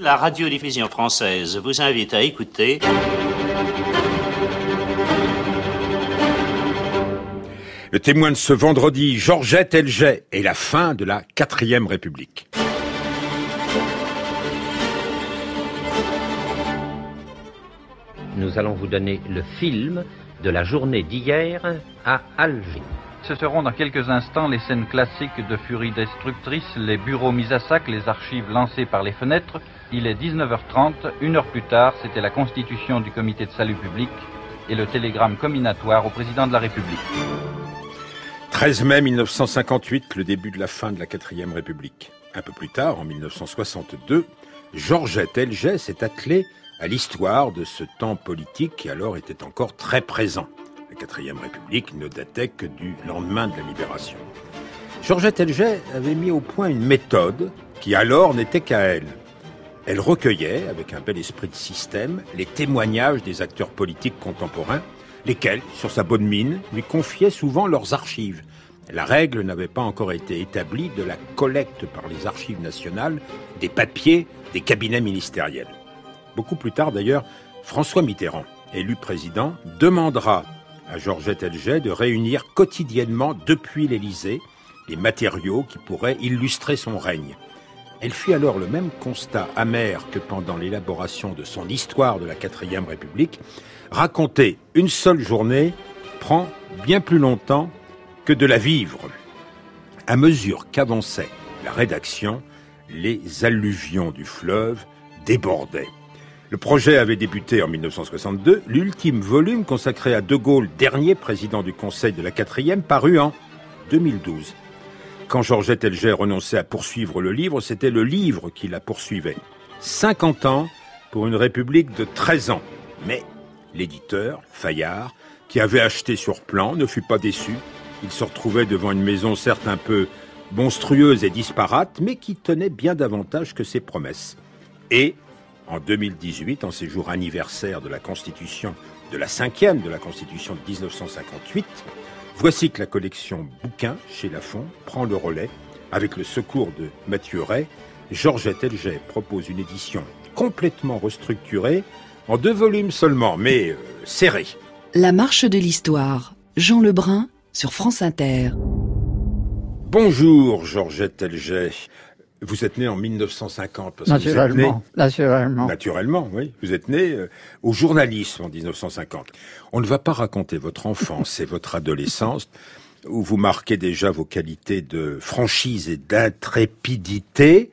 La radiodiffusion française vous invite à écouter. Le témoin de ce vendredi, Georgette Elget, et la fin de la quatrième République. Nous allons vous donner le film de la journée d'hier à Alger. Ce seront dans quelques instants les scènes classiques de furie destructrice, les bureaux mis à sac, les archives lancées par les fenêtres. Il est 19h30, une heure plus tard, c'était la constitution du comité de salut public et le télégramme combinatoire au président de la République. 13 mai 1958, le début de la fin de la quatrième République. Un peu plus tard, en 1962, Georgette Elget s'est attelée à l'histoire de ce temps politique qui alors était encore très présent. La quatrième République ne datait que du lendemain de la libération. Georgette Elget avait mis au point une méthode qui alors n'était qu'à elle. Elle recueillait, avec un bel esprit de système, les témoignages des acteurs politiques contemporains, lesquels, sur sa bonne mine, lui confiaient souvent leurs archives. La règle n'avait pas encore été établie de la collecte par les archives nationales des papiers des cabinets ministériels. Beaucoup plus tard d'ailleurs, François Mitterrand, élu président, demandera à Georgette Elget de réunir quotidiennement depuis l'Élysée les matériaux qui pourraient illustrer son règne. Elle fit alors le même constat amer que pendant l'élaboration de son histoire de la quatrième République. Raconter une seule journée prend bien plus longtemps que de la vivre. À mesure qu'avançait la rédaction, les alluvions du fleuve débordaient. Le projet avait débuté en 1962. L'ultime volume consacré à De Gaulle, dernier président du Conseil de la quatrième, paru en 2012. Quand Georgette Elger renonçait à poursuivre le livre, c'était le livre qui la poursuivait. 50 ans pour une république de 13 ans. Mais l'éditeur, Fayard, qui avait acheté sur plan, ne fut pas déçu. Il se retrouvait devant une maison certes un peu monstrueuse et disparate, mais qui tenait bien davantage que ses promesses. Et, en 2018, en ces jours anniversaires de la Constitution, de la cinquième de la Constitution de 1958, voici que la collection Bouquins chez Lafon prend le relais. Avec le secours de Mathieu Ray, Georgette Elget propose une édition complètement restructurée, en deux volumes seulement, mais euh, serrée. La marche de l'histoire. Jean Lebrun sur France Inter. Bonjour Georgette Elget. Vous êtes né en 1950. Parce naturellement, que vous êtes né, naturellement. Naturellement, oui. Vous êtes né euh, au journalisme en 1950. On ne va pas raconter votre enfance et votre adolescence, où vous marquez déjà vos qualités de franchise et d'intrépidité.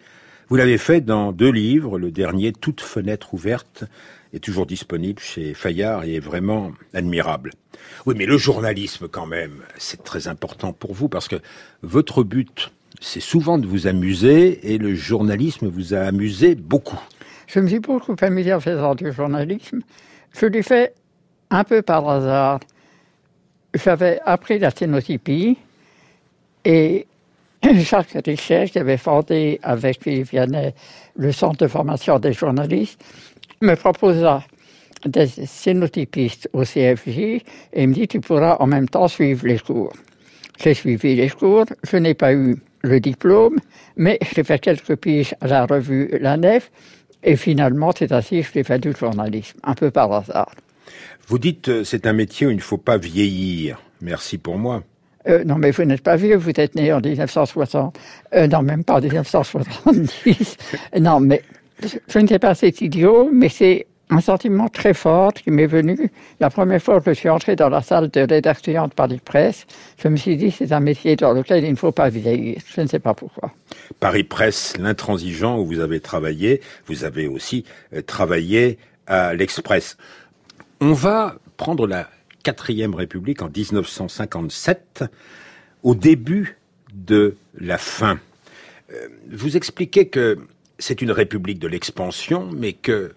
Vous l'avez fait dans deux livres. Le dernier, Toute fenêtre ouverte, est toujours disponible chez Fayard et est vraiment admirable. Oui, mais le journalisme, quand même, c'est très important pour vous parce que votre but, c'est souvent de vous amuser et le journalisme vous a amusé beaucoup. Je me suis beaucoup amusé en faisant du journalisme. Je l'ai fait un peu par hasard. J'avais appris la sténotypie et Jacques Richet, qui avait fondé avec Philippe Vianney le Centre de formation des journalistes, me proposa des sténotypistes au CFJ et me dit tu pourras en même temps suivre les cours. J'ai suivi les cours, je n'ai pas eu le diplôme, mais j'ai fait quelques piges à la revue La Nef et finalement c'est ainsi que j'ai fait du journalisme, un peu par hasard. Vous dites euh, c'est un métier où il ne faut pas vieillir. Merci pour moi. Euh, non, mais vous n'êtes pas vieux, vous êtes né en 1960. Euh, non, même pas en 1970. non, mais je ne sais pas, c'est idiot, mais c'est un sentiment très fort qui m'est venu la première fois que je suis entré dans la salle de rédaction de Paris Presse. Je me suis dit, c'est un métier dans lequel il ne faut pas vieillir. Je ne sais pas pourquoi. Paris Presse, l'intransigeant où vous avez travaillé, vous avez aussi euh, travaillé à l'Express. On va prendre la quatrième République en 1957, au début de la fin. Euh, Vous expliquez que c'est une république de l'expansion, mais que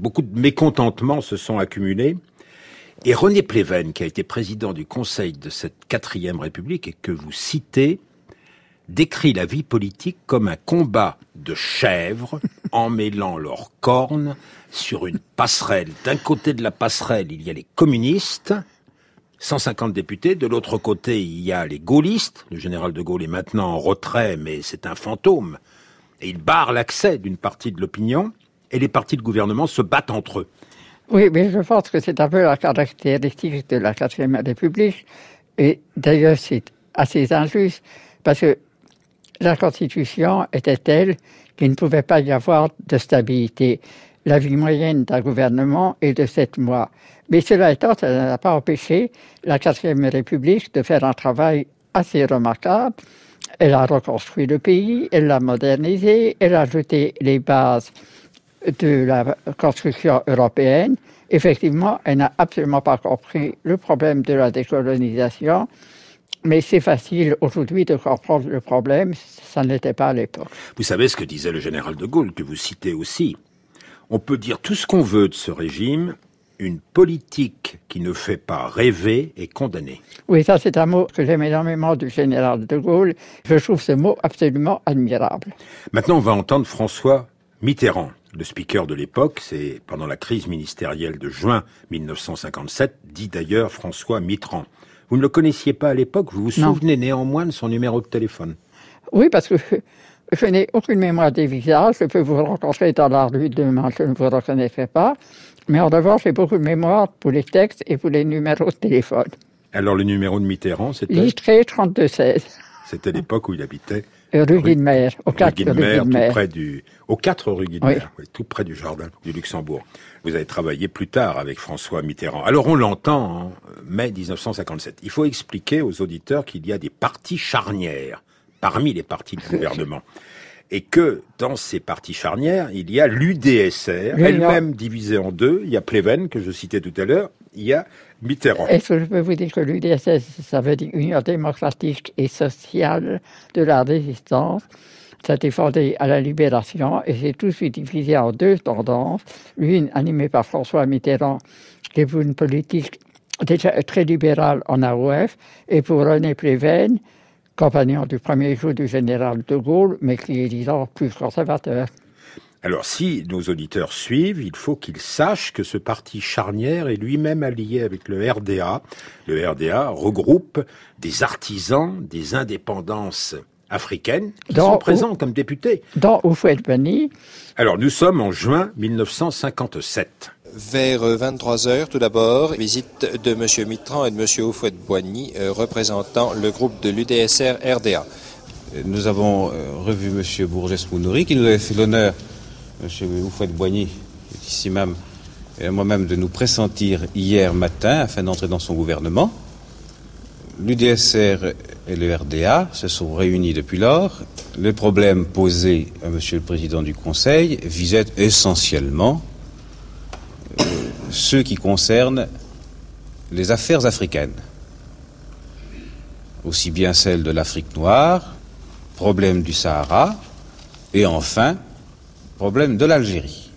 beaucoup de mécontentements se sont accumulés. Et René Pléven, qui a été président du Conseil de cette quatrième République et que vous citez, décrit la vie politique comme un combat de chèvres emmêlant leurs cornes sur une passerelle. D'un côté de la passerelle, il y a les communistes, 150 députés. De l'autre côté, il y a les gaullistes. Le général de Gaulle est maintenant en retrait, mais c'est un fantôme. et il barre l'accès d'une partie de l'opinion, et les partis de gouvernement se battent entre eux. Oui, mais je pense que c'est un peu la caractéristique de la quatrième République, et d'ailleurs c'est assez injuste, parce que la Constitution était telle qu'il ne pouvait pas y avoir de stabilité. La vie moyenne d'un gouvernement est de sept mois. Mais cela étant, ça n'a pas empêché la quatrième République de faire un travail assez remarquable. Elle a reconstruit le pays, elle l'a modernisé, elle a ajouté les bases de la construction européenne. Effectivement, elle n'a absolument pas compris le problème de la décolonisation, mais c'est facile aujourd'hui de comprendre le problème, ça n'était pas à l'époque. Vous savez ce que disait le général de Gaulle, que vous citez aussi. On peut dire tout ce qu'on veut de ce régime, une politique qui ne fait pas rêver est condamnée. Oui, ça c'est un mot que j'aime énormément du général de Gaulle. Je trouve ce mot absolument admirable. Maintenant, on va entendre François Mitterrand. Le speaker de l'époque, c'est pendant la crise ministérielle de juin 1957, dit d'ailleurs François Mitterrand. Vous ne le connaissiez pas à l'époque, vous vous souvenez néanmoins de son numéro de téléphone? Oui, parce que je n'ai aucune mémoire des visages. Je peux vous rencontrer dans la rue demain, je ne vous reconnaîtrai pas. Mais en revanche, j'ai beaucoup de mémoire pour les textes et pour les numéros de téléphone. Alors le numéro de Mitterrand, c'était? Listré 3216. C'était l'époque où il habitait rue Guilmer, au 4 rue Guilmer, tout près du, au 4 rue Guilmer, oui. tout près du jardin du Luxembourg. Vous avez travaillé plus tard avec François Mitterrand. Alors on l'entend en mai 1957. Il faut expliquer aux auditeurs qu'il y a des partis charnières parmi les partis de gouvernement. Et que dans ces partis charnières, il y a l'UDSR, elle-même divisée en deux. Il y a Pleven, que je citais tout à l'heure. Il y a Mitterrand. Est-ce que je peux vous dire que l'UDSS, ça veut dire Union démocratique et sociale de la résistance ça a à la Libération et c'est tout de suite divisé en deux tendances. L'une animée par François Mitterrand, qui est une politique déjà très libérale en AOF, et pour René Pleven, compagnon du premier jour du général de Gaulle, mais qui est, disons, plus conservateur. Alors si nos auditeurs suivent, il faut qu'ils sachent que ce parti charnière est lui-même allié avec le RDA. Le RDA regroupe des artisans des indépendances africaines qui sont présents comme députés. Dans Oufouet-Boigny. Alors nous sommes en juin 1957. Vers 23 heures, tout d'abord, visite de M. Mitran et de M. Oufouet-Boigny, représentant le groupe de l'UDSR RDA. Nous avons revu M. Bourges-Mounouri qui nous avait fait l'honneur M. Oufouette-Boigny, ici même, et moi-même, de nous pressentir hier matin afin d'entrer dans son gouvernement. L'UDSR et le RDA se sont réunis depuis lors. Le problème posé à M. le Président du Conseil visait essentiellement euh, ceux qui concernent les affaires africaines, aussi bien celles de l'Afrique noire, problème du Sahara, et enfin problème de l'Algérie.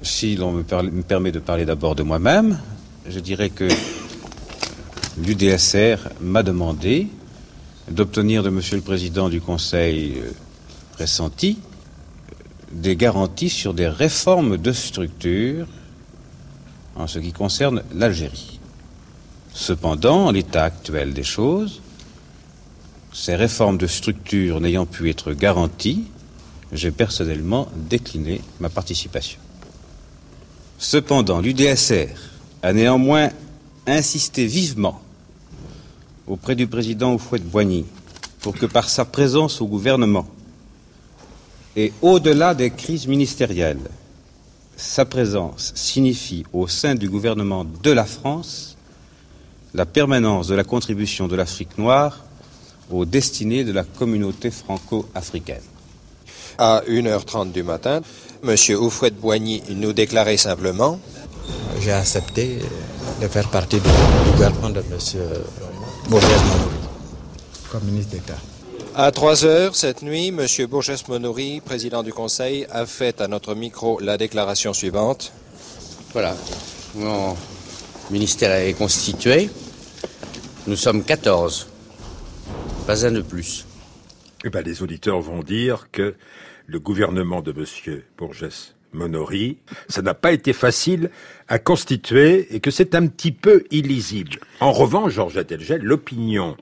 Si l'on me, me, permet de parler d'abord de moi-même, je dirais que l'UDSR m'a demandé d'obtenir de Monsieur le Président du Conseil pressenti des garanties sur des réformes de structure en ce qui concerne l'Algérie. Cependant, en l'état actuel des choses, ces réformes de structure n'ayant pu être garanties, j'ai personnellement décliné ma participation. Cependant, l'UDSR a néanmoins insisté vivement auprès du président Oufouette-Boigny pour que par sa présence au gouvernement et au-delà des crises ministérielles, sa présence signifie au sein du gouvernement de la France la permanence de la contribution de l'Afrique noire aux destinées de la communauté franco-africaine. À 1h30 du matin, M. Oufouette-Boigny nous déclarait simplement J'ai accepté de faire partie du gouvernement de M. Bourges Monouri comme ministre d'État. À 3 heures cette nuit, M. Bourges Monouri, président du Conseil, a fait à notre micro la déclaration suivante. Voilà, mon ministère est constitué. Nous sommes 14 pas un de plus. Eh ben, les auditeurs vont dire que le gouvernement de M. Bourges Monory, ça n'a pas été facile à constituer et que c'est un petit peu illisible. En revanche, Georges Atelgel, l'opinion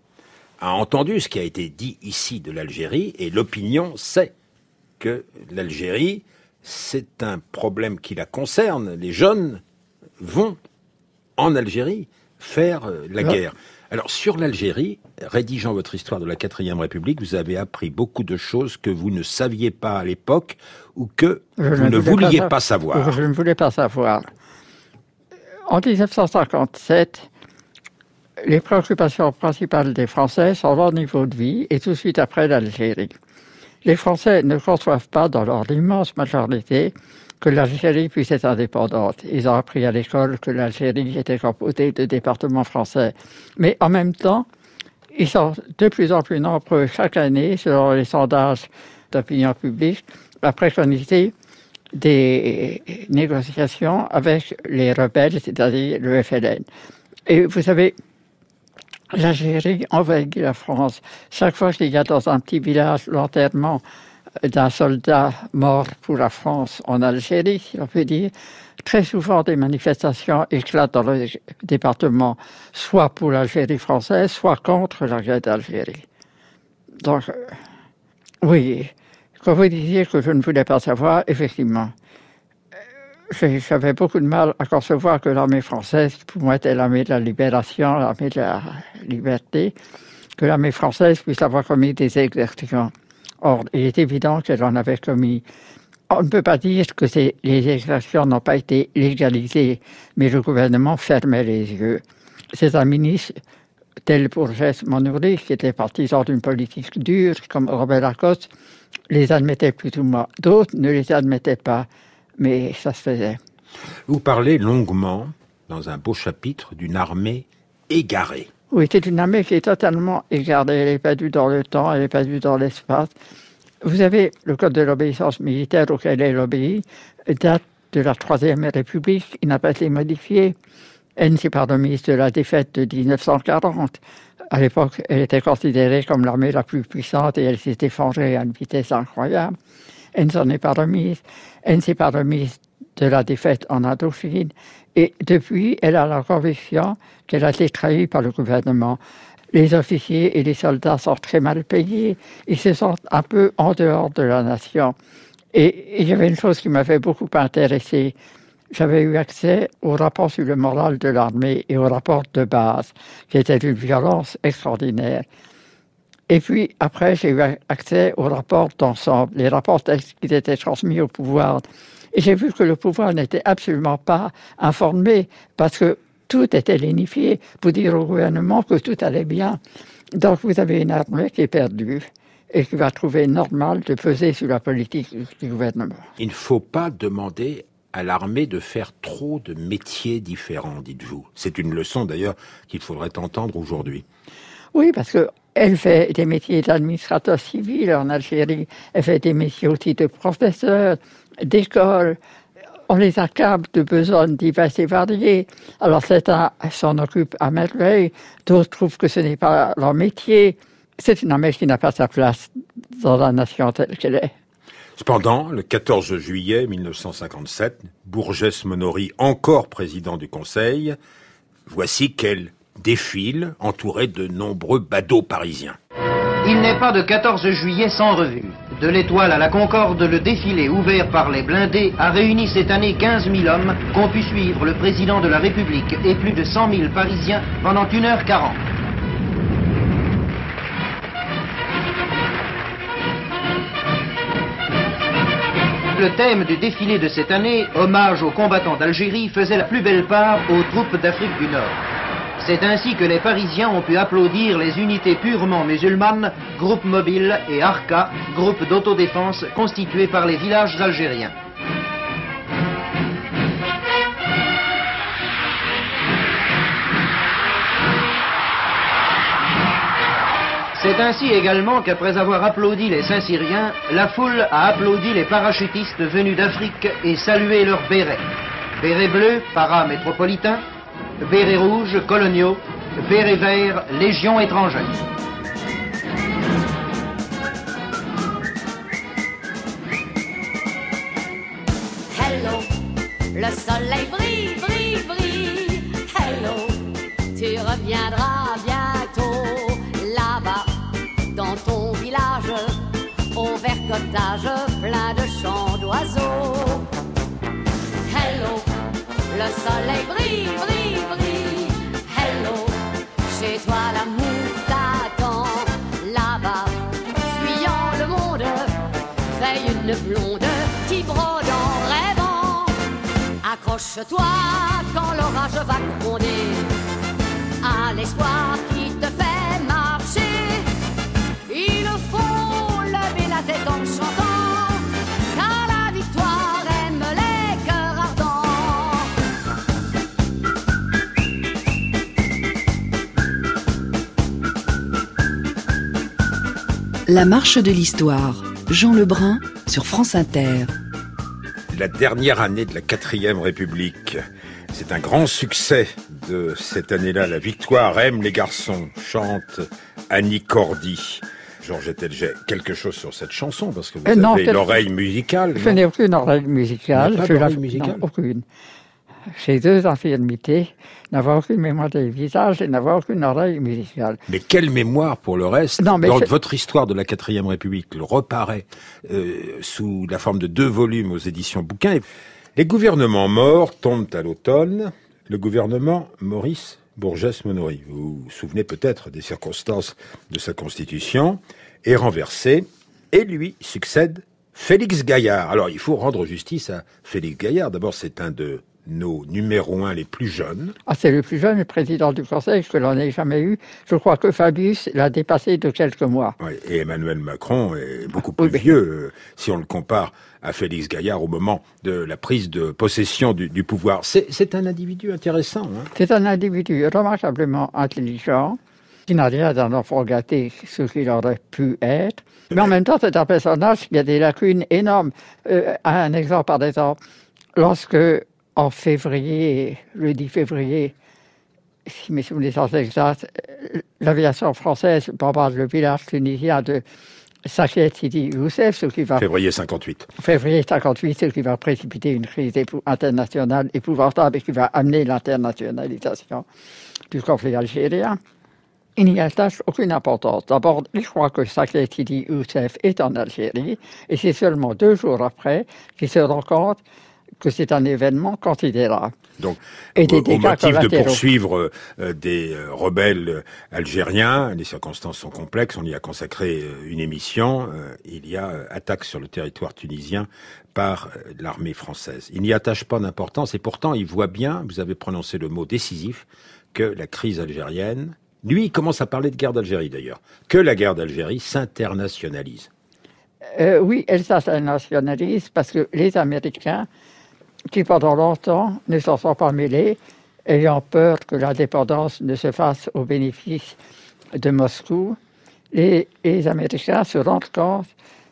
a entendu ce qui a été dit ici de l'Algérie et l'opinion sait que l'Algérie, c'est un problème qui la concerne. Les jeunes vont en Algérie faire euh, la guerre. Alors sur l'Algérie, rédigeant votre histoire de la quatrième République, vous avez appris beaucoup de choses que vous ne saviez pas à l'époque ou que vous ne, vouliez pas, savoir. Je ne voulais pas savoir. En 1957, les préoccupations principales des Français sont leur niveau de vie et tout de suite après l'Algérie. Les Français ne conçoivent pas, dans leur immense majorité, que l'Algérie puisse être indépendante. Ils ont appris à l'école que l'Algérie était composée de départements français. Mais en même temps, ils sont de plus en plus nombreux chaque année, selon les sondages d'opinion publique, à préconiser des négociations avec les rebelles, c'est-à-dire le FLN. Et vous savez, l'Algérie envahit la France. Chaque fois qu'il y a dans un petit village l'enterrement d'un soldat mort pour la France en Algérie, si on peut dire, très souvent des manifestations éclatent dans le département, soit pour l'Algérie française, soit contre la guerre d'Algérie. Donc, euh, oui, quand vous disiez que je ne voulais pas savoir, effectivement, euh, j'avais beaucoup de mal à concevoir que l'armée française, pour moi, était l'armée de la libération, l'armée de la liberté, que l'armée française puisse avoir commis des exactions. Or, il est évident qu'elle en avait commis. On ne peut pas dire que les exactions n'ont pas été légalisées, mais le gouvernement fermait les yeux. C'est un ministre tel Bourges Monoury, qui était partisan d'une politique dure, comme Robert Lacoste, les admettait plus ou moins. D'autres ne les admettaient pas, mais ça se faisait. Vous parlez longuement, dans un beau chapitre, d'une armée égarée. Oui, c'est une armée qui est totalement égarée. Elle n'est pas due dans le temps, elle n'est pas due dans l'espace. Vous avez le code de l'obéissance militaire auquel elle obéit, date de la Troisième République, il n'a pas été modifié. Elle ne s'est pas remise de la défaite de 1940. À l'époque, elle était considérée comme l'armée la plus puissante et elle s'est effondrée à une vitesse incroyable. Elle ne s'en est pas remise. Elle ne s'est pas remise de la défaite en Indochine. Et depuis, elle a la conviction qu'elle a été trahie par le gouvernement. Les officiers et les soldats sont très mal payés. Ils se sentent un peu en dehors de la nation. Et il y avait une chose qui m'avait beaucoup intéressé. J'avais eu accès au rapport sur le moral de l'armée et au rapport de base, qui était d'une violence extraordinaire. Et puis après, j'ai eu accès au rapport d'ensemble, les rapports qui étaient transmis au pouvoir. Et j'ai vu que le pouvoir n'était absolument pas informé parce que tout était lénifié pour dire au gouvernement que tout allait bien. Donc vous avez une armée qui est perdue et qui va trouver normal de peser sur la politique du gouvernement. Il ne faut pas demander à l'armée de faire trop de métiers différents, dites-vous. C'est une leçon d'ailleurs qu'il faudrait entendre aujourd'hui. Oui, parce que elle fait des métiers d'administrateur civil en Algérie. Elle fait des métiers aussi de professeur, d'école. On les accable de besoins divers et variés. Alors certains s'en occupent à merveille, d'autres trouvent que ce n'est pas leur métier. C'est une armée qui n'a pas sa place dans la nation telle qu'elle est. Cependant, le 14 juillet 1957, Bourges Monory, encore président du Conseil, voici qu'elle défile entourée de nombreux badauds parisiens. Il n'est pas de 14 juillet sans revue. De l'étoile à la Concorde, le défilé ouvert par les blindés a réuni cette année 15 000 hommes qu'ont pu suivre le président de la République et plus de 100 000 Parisiens pendant 1h40. Le thème du défilé de cette année, hommage aux combattants d'Algérie, faisait la plus belle part aux troupes d'Afrique du Nord. C'est ainsi que les Parisiens ont pu applaudir les unités purement musulmanes, groupe mobile et Arca, groupe d'autodéfense constitués par les villages algériens. C'est ainsi également qu'après avoir applaudi les Saint-Syriens, la foule a applaudi les parachutistes venus d'Afrique et salué leurs bérets. Bérets bleus, Vert et rouge, coloniaux, vert et vert, légion étrangère. Hello, le soleil brille, brille, brille. Hello, tu reviendras bientôt là-bas, dans ton village, au vert cottage plein de chants d'oiseaux. Hello, le soleil brille, brille. Accroche-toi quand l'orage va gronder à l'espoir qui te fait marcher. Il faut lever la tête en chantant, car la victoire aime les cœurs ardents. La marche de l'histoire. Jean Lebrun sur France Inter. La dernière année de la quatrième République. C'est un grand succès de cette année-là. La victoire aime les garçons, chante Annie Cordy. Georges Telget, quelque chose sur cette chanson, parce que vous Euh, avez l'oreille musicale. Je n'ai aucune oreille musicale. Pas Je musicale non, aucune. J'ai deux infirmités, n'avoir aucune mémoire des visages et n'avoir aucune oreille musicale. Mais quelle mémoire pour le reste Non, mais Dans votre histoire de la quatrième République, le reparaît euh, sous la forme de deux volumes aux éditions bouquins. Les gouvernements morts tombent à l'automne. Le gouvernement Maurice Bourgès-Monory, vous vous souvenez peut-être des circonstances de sa constitution, est renversé et lui succède Félix Gaillard. Alors il faut rendre justice à Félix Gaillard. D'abord c'est un de nos numéros un les plus jeunes. Ah, c'est le plus jeune président du Conseil que l'on ait jamais eu. Je crois que Fabius l'a dépassé de quelques mois. Ouais, et Emmanuel Macron est beaucoup plus vieux euh, si on le compare à Félix Gaillard au moment de la prise de possession du, du pouvoir. C'est c'est un individu intéressant. hein. C'est un individu remarquablement intelligent, qui n'a rien d'un enfant gâté, ce qu'il aurait pu être. Mais en même temps, c'est un personnage qui a des lacunes énormes. Euh, un exemple, par exemple, lorsque, en février, le 10 février, si mes souvenirs sont exacts, euh, l'aviation française bombarde le village tunisien de Sakhet Sidi Youssef, ce qui va Février 58. février 58, ce qui va précipiter une crise internationale épouvantable et qui va amener l'internationalisation du conflit algérien. Il n'y attache aucune importance. D'abord, je crois que Sakhet Sidi Youssef est en Algérie et c'est seulement deux jours après qu'il se rend compte que c'est un événement considérable. Donc, Et des au, au dégâts motif de poursuivre euh, des euh, rebelles euh, algériens, les circonstances sont complexes, on y a consacré euh, une émission, il y a attaque sur le territoire tunisien par l'armée française. Il n'y attache pas d'importance et pourtant il voit bien, vous avez prononcé le mot décisif, que la crise algérienne, lui il commence à parler de guerre d'Algérie d'ailleurs, que la guerre d'Algérie s'internationalise. Oui, elle s'internationalise parce que les Américains, qui pendant longtemps ne s'en sont pas mêlés, ayant peur que l'indépendance ne se fasse au bénéfice de Moscou, les, Américains se rendent compte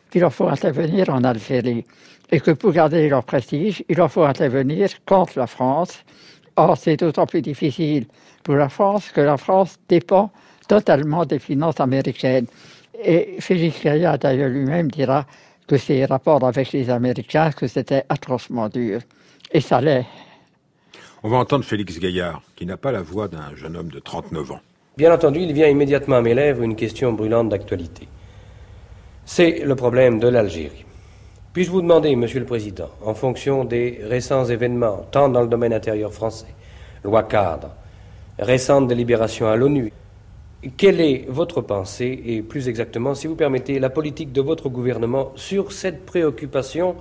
qu'il leur faut intervenir en Algérie et que pour garder leur prestige, il leur faut intervenir contre la France. Or, c'est d'autant plus difficile pour la France que la France dépend totalement des finances américaines. Et Félix Gaillard, d'ailleurs, lui-même dira que ses rapports avec les Américains, que c'était atrocement dur. Et ça l'est. On va entendre Félix Gaillard, qui n'a pas la voix d'un jeune homme de 39 ans. Bien entendu, il vient immédiatement à mes lèvres une question brûlante d'actualité. C'est le problème de l'Algérie. Puis-je vous demander, Monsieur le Président, en fonction des récents événements, tant dans le domaine intérieur français, loi cadre, récente délibération à l'ONU, quelle est votre pensée et plus exactement, si vous permettez, la politique de votre gouvernement sur cette préoccupation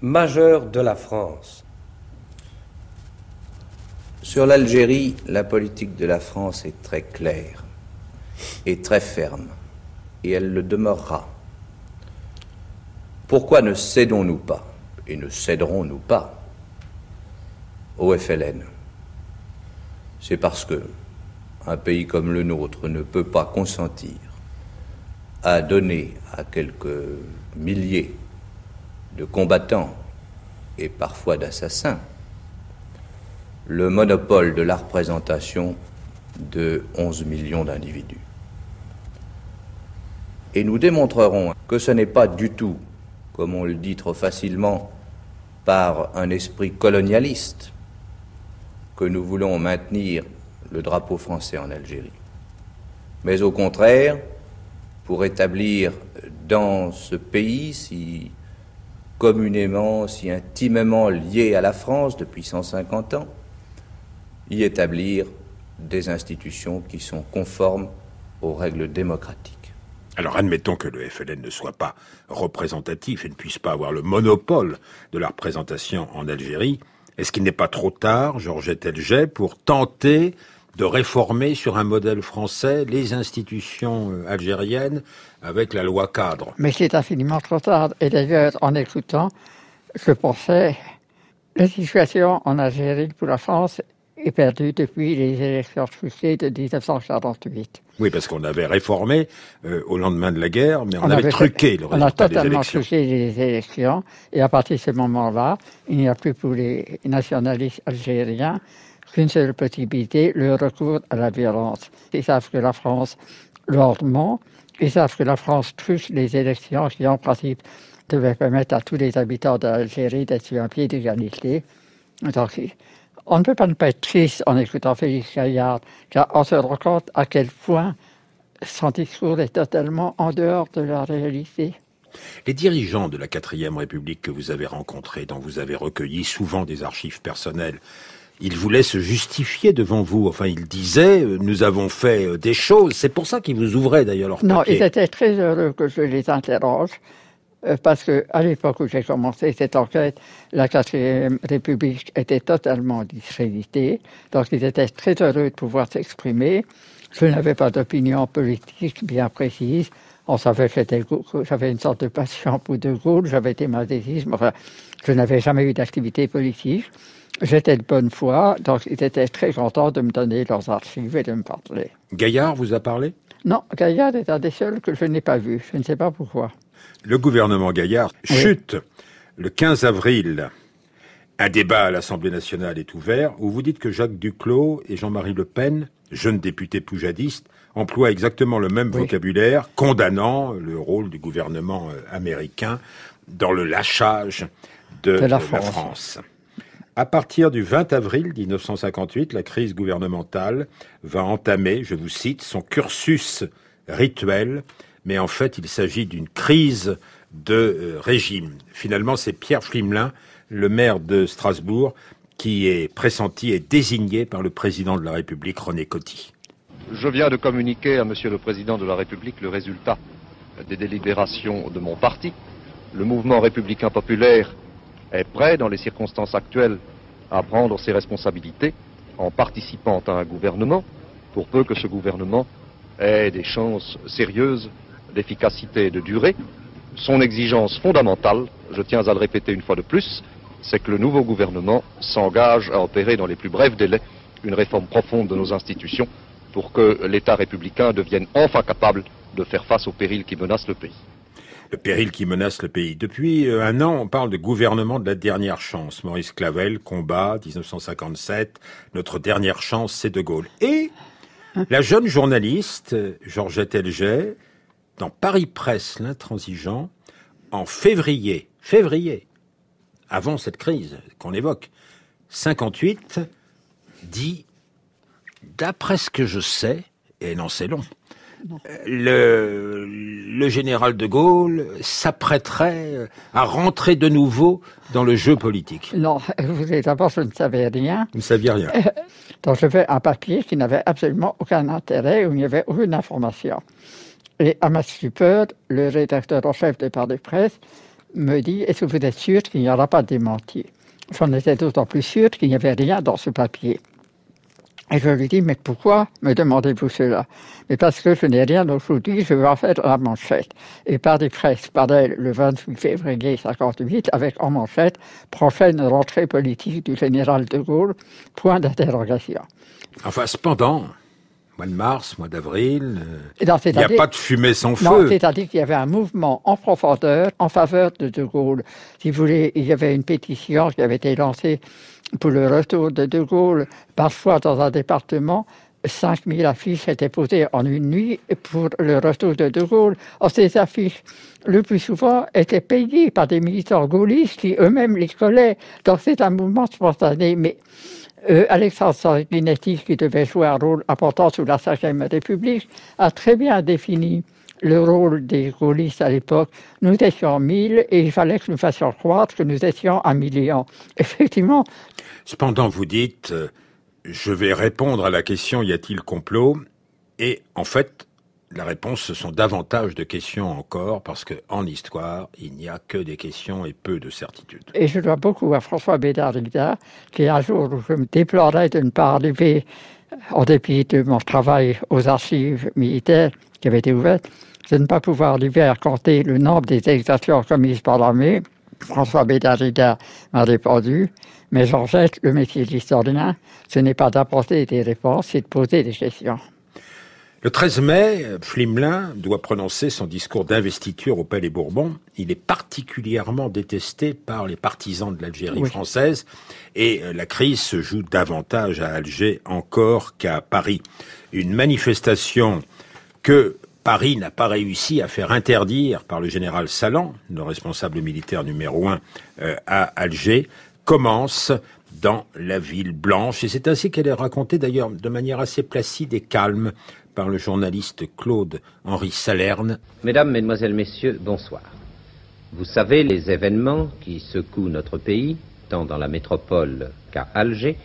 majeure de la France? Sur l'Algérie, la politique de la France est très claire et très ferme, et elle le demeurera. Pourquoi ne cédons-nous pas, et ne céderons-nous pas, au FLN C'est parce que un pays comme le nôtre ne peut pas consentir à donner à quelques milliers de combattants et parfois d'assassins le monopole de la représentation de 11 millions d'individus. Et nous démontrerons que ce n'est pas du tout, comme on le dit trop facilement, par un esprit colonialiste que nous voulons maintenir le drapeau français en Algérie, mais au contraire, pour établir dans ce pays si communément, si intimement lié à la France depuis 150 ans, y établir des institutions qui sont conformes aux règles démocratiques. Alors admettons que le FLN ne soit pas représentatif et ne puisse pas avoir le monopole de la représentation en Algérie. Est-ce qu'il n'est pas trop tard, Georgette Elget, pour tenter de réformer sur un modèle français les institutions euh, algériennes avec la loi cadre? Mais c'est infiniment trop tard. Et d'ailleurs, en écoutant, je pensais, la situation en Algérie pour la France est perdue depuis les élections truquées de 1948. Oui, parce qu'on avait réformé euh, au lendemain de la guerre, mais on, avait, truqué le On a résultat des totalement élections. truqué les élections. Et à partir de ce moment-là, il n'y a plus pour les nationalistes algériens qu'une seule possibilité, le recours à la violence. Ils savent que la France leur ment. Ils savent que la France truche les élections qui, en principe, devaient permettre à tous les habitants d'Algérie d'être sur un pied d'égalité. Donc, on ne peut pas ne pas être triste en écoutant Félix Gaillard, car on se rend compte à quel point son discours est totalement en dehors de la réalité. Les dirigeants de la quatrième République que vous avez rencontrés, dont vous avez recueilli souvent des archives personnelles, ils voulaient se justifier devant vous. Enfin, ils disaient euh, nous avons fait euh, des choses. C'est pour ça qu'ils vous ouvraient d'ailleurs leur Non, papier. ils étaient très heureux que je les interroge, parce que à l'époque où j'ai commencé cette enquête, la quatrième République était totalement discréditée, donc ils étaient très heureux de pouvoir s'exprimer. Je n'avais pas d'opinion politique bien précise. On savait que j'avais une sorte de passion pour De Gaulle, j'avais été madéisme, enfin, je n'avais jamais eu d'activité politique. J'étais de bonne foi, donc ils étaient très contents de me donner leurs archives et de me parler. Gaillard vous a parlé? Non, Gaillard est un des seuls que je n'ai pas vu. Je ne sais pas pourquoi. Le gouvernement Gaillard chute le 15 avril. Un débat à l'Assemblée nationale est ouvert où vous dites que Jacques Duclos et Jean-Marie Le Pen, jeunes députés poujadistes, emploient exactement le même vocabulaire, condamnant le rôle du gouvernement euh, américain dans le lâchage de, De la euh, la France. France. À partir du 20 avril 1958, la crise gouvernementale va entamer, je vous cite, son cursus rituel, mais en fait il s'agit d'une crise de euh, régime. Finalement, c'est Pierre Flimelin, le maire de Strasbourg, qui est pressenti et désigné par le président de la République, René Coty. Je viens de communiquer à Monsieur le Président de la République le résultat des délibérations de mon parti. Le mouvement républicain populaire est prêt, dans les circonstances actuelles, à prendre ses responsabilités en participant à un gouvernement, pour peu que ce gouvernement ait des chances sérieuses d'efficacité et de durée. Son exigence fondamentale, je tiens à le répéter une fois de plus, c'est que le nouveau gouvernement s'engage à opérer dans les plus brefs délais une réforme profonde de nos institutions pour que l'État républicain devienne enfin capable de faire face aux périls qui menacent le pays. Le péril qui menace le pays. Depuis euh, un an, on parle de gouvernement de la dernière chance. Maurice Clavel, combat, 1957. Notre dernière chance, c'est De Gaulle. Et la jeune journaliste, Georgette Elget, dans Paris Presse, l'intransigeant, en février, février, avant cette crise qu'on évoque, 58, dit, d'après ce que je sais, et non c'est long, le, le général de Gaulle s'apprêterait à rentrer de nouveau dans le jeu politique. Non, écoutez, d'abord, je ne savais rien. Vous ne saviez rien. Donc, je fais un papier qui n'avait absolument aucun intérêt, où il n'y avait aucune information. Et à ma stupeur, le rédacteur en chef de Paris Presse me dit Est-ce que vous êtes sûr qu'il n'y aura pas de démenti J'en étais d'autant plus sûr qu'il n'y avait rien dans ce papier. Et je lui dis Mais pourquoi me demandez-vous cela? Mais parce que je n'ai rien aujourd'hui, je vais en faire la manchette. Et Paris Presse paraît le 28 février 58 avec en manchette Prochaine rentrée politique du général de Gaulle Point d'interrogation. Enfin, cependant, mois de mars, mois d'avril, euh, il n'y a pas de fumée sans Non, feu. c'est-à-dire qu'il y avait un mouvement en profondeur en faveur de De Gaulle. Si vous voulez, il y avait une pétition qui avait été lancée pour le retour de De Gaulle. Parfois, dans un département, 5000 affiches étaient posées en une nuit pour le retour de De Gaulle. Or, ces affiches, le plus souvent, étaient payées par des militants gaullistes qui eux-mêmes les collaient. Donc, c'est un mouvement spontané. Mais euh, Alexandre Sanguinetti, qui devait jouer un rôle important sous la Ve République, a très bien défini le rôle des gaullistes à l'époque. Nous étions 1000 et il fallait que nous fassions croire que nous étions un million. Effectivement, Cependant, vous dites, euh, Je vais répondre à la question y a-t-il complot? Et en fait, la réponse, ce sont davantage de questions encore, parce qu'en histoire, il n'y a que des questions et peu de certitudes. Et je dois beaucoup à François Bédard-Rida, qui un jour où je me déplorais de ne pas arriver, en dépit de mon travail aux archives militaires qui avaient été ouvertes, de ne pas pouvoir arriver à compter le nombre des exactions commises par l'armée. François Bédard-Rida m'a répondu, mais Georgette, le métier d'historien, ce n'est pas d'apporter des réponses, c'est de poser des questions. Le 13 mai, Flimelin doit prononcer son discours d'investiture au Palais Bourbon. Il est particulièrement détesté par les partisans de l'Algérie Oui. française et euh, la crise se joue davantage à Alger encore qu'à Paris. Une manifestation que Paris n'a pas réussi à faire interdire par le général Salan, le responsable militaire numéro un euh, à Alger, commence dans la ville blanche. Et c'est ainsi qu'elle est racontée d'ailleurs de manière assez placide et calme par le journaliste Claude-Henri Salerne. Mesdames, Mesdemoiselles, Messieurs, bonsoir. Vous savez les événements qui secouent notre pays, tant dans la métropole qu'à Alger.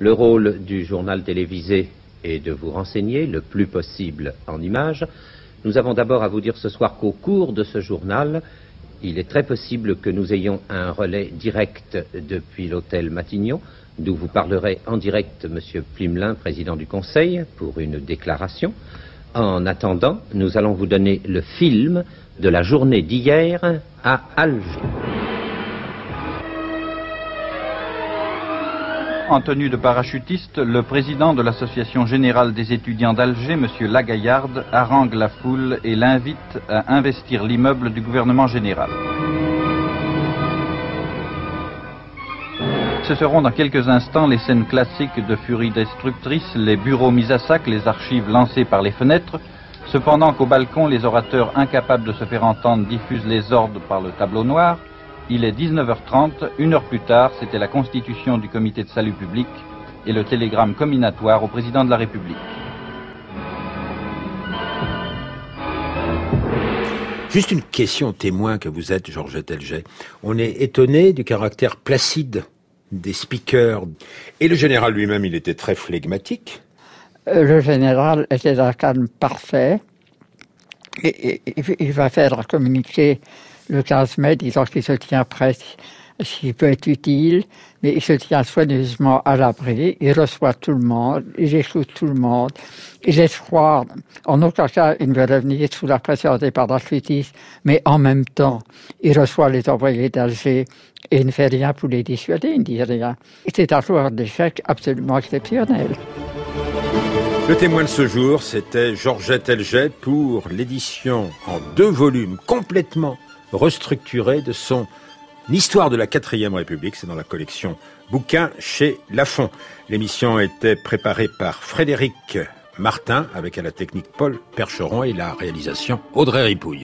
Le rôle du journal télévisé est de vous renseigner le plus possible en images. Nous avons d'abord à vous dire ce soir qu'au cours de ce journal, il est très possible que nous ayons un relais direct depuis l'hôtel Matignon, d'où vous parlerez en direct Monsieur Plimelin, président du Conseil, pour une déclaration. En attendant, nous allons vous donner le film de la journée d'hier à Alger. En tenue de parachutiste, le président de l'Association générale des étudiants d'Alger, M. Lagaillarde, harangue la foule et l'invite à investir l'immeuble du gouvernement général. Ce seront dans quelques instants les scènes classiques de furie destructrice, les bureaux mis à sac, les archives lancées par les fenêtres. Cependant qu'au balcon, les orateurs incapables de se faire entendre diffusent les ordres par le tableau noir, il est 19h30, une heure plus tard, c'était la constitution du comité de salut public et le télégramme combinatoire au président de la République. Juste une question témoin que vous êtes, Georgette Elget. On est étonné du caractère placide des speakers. Et le général lui-même, il était très flegmatique. Euh, Le général était d'un calme parfait. Et, il va faire un communiqué le 15 mai disant qu'il se tient prêt s'il peut être utile, mais il se tient soigneusement à l'abri, il reçoit tout le monde, il écoute tout le monde, il croire, en aucun cas il ne veut revenir sous la pression des parachutistes, mais en même temps, il reçoit les envoyés d'Alger et il ne fait rien pour les dissuader, il ne dit rien. C'est un joueur d'échecs absolument exceptionnel. Le témoin de ce jour, c'était Georgette Elget pour l'édition en deux volumes complètement restructurée de son Histoire de la quatrième République. C'est dans la collection bouquins chez Lafon. L'émission était préparée par Frédéric Martin avec à la technique Paul Percheron et la réalisation Audrey Ripouille.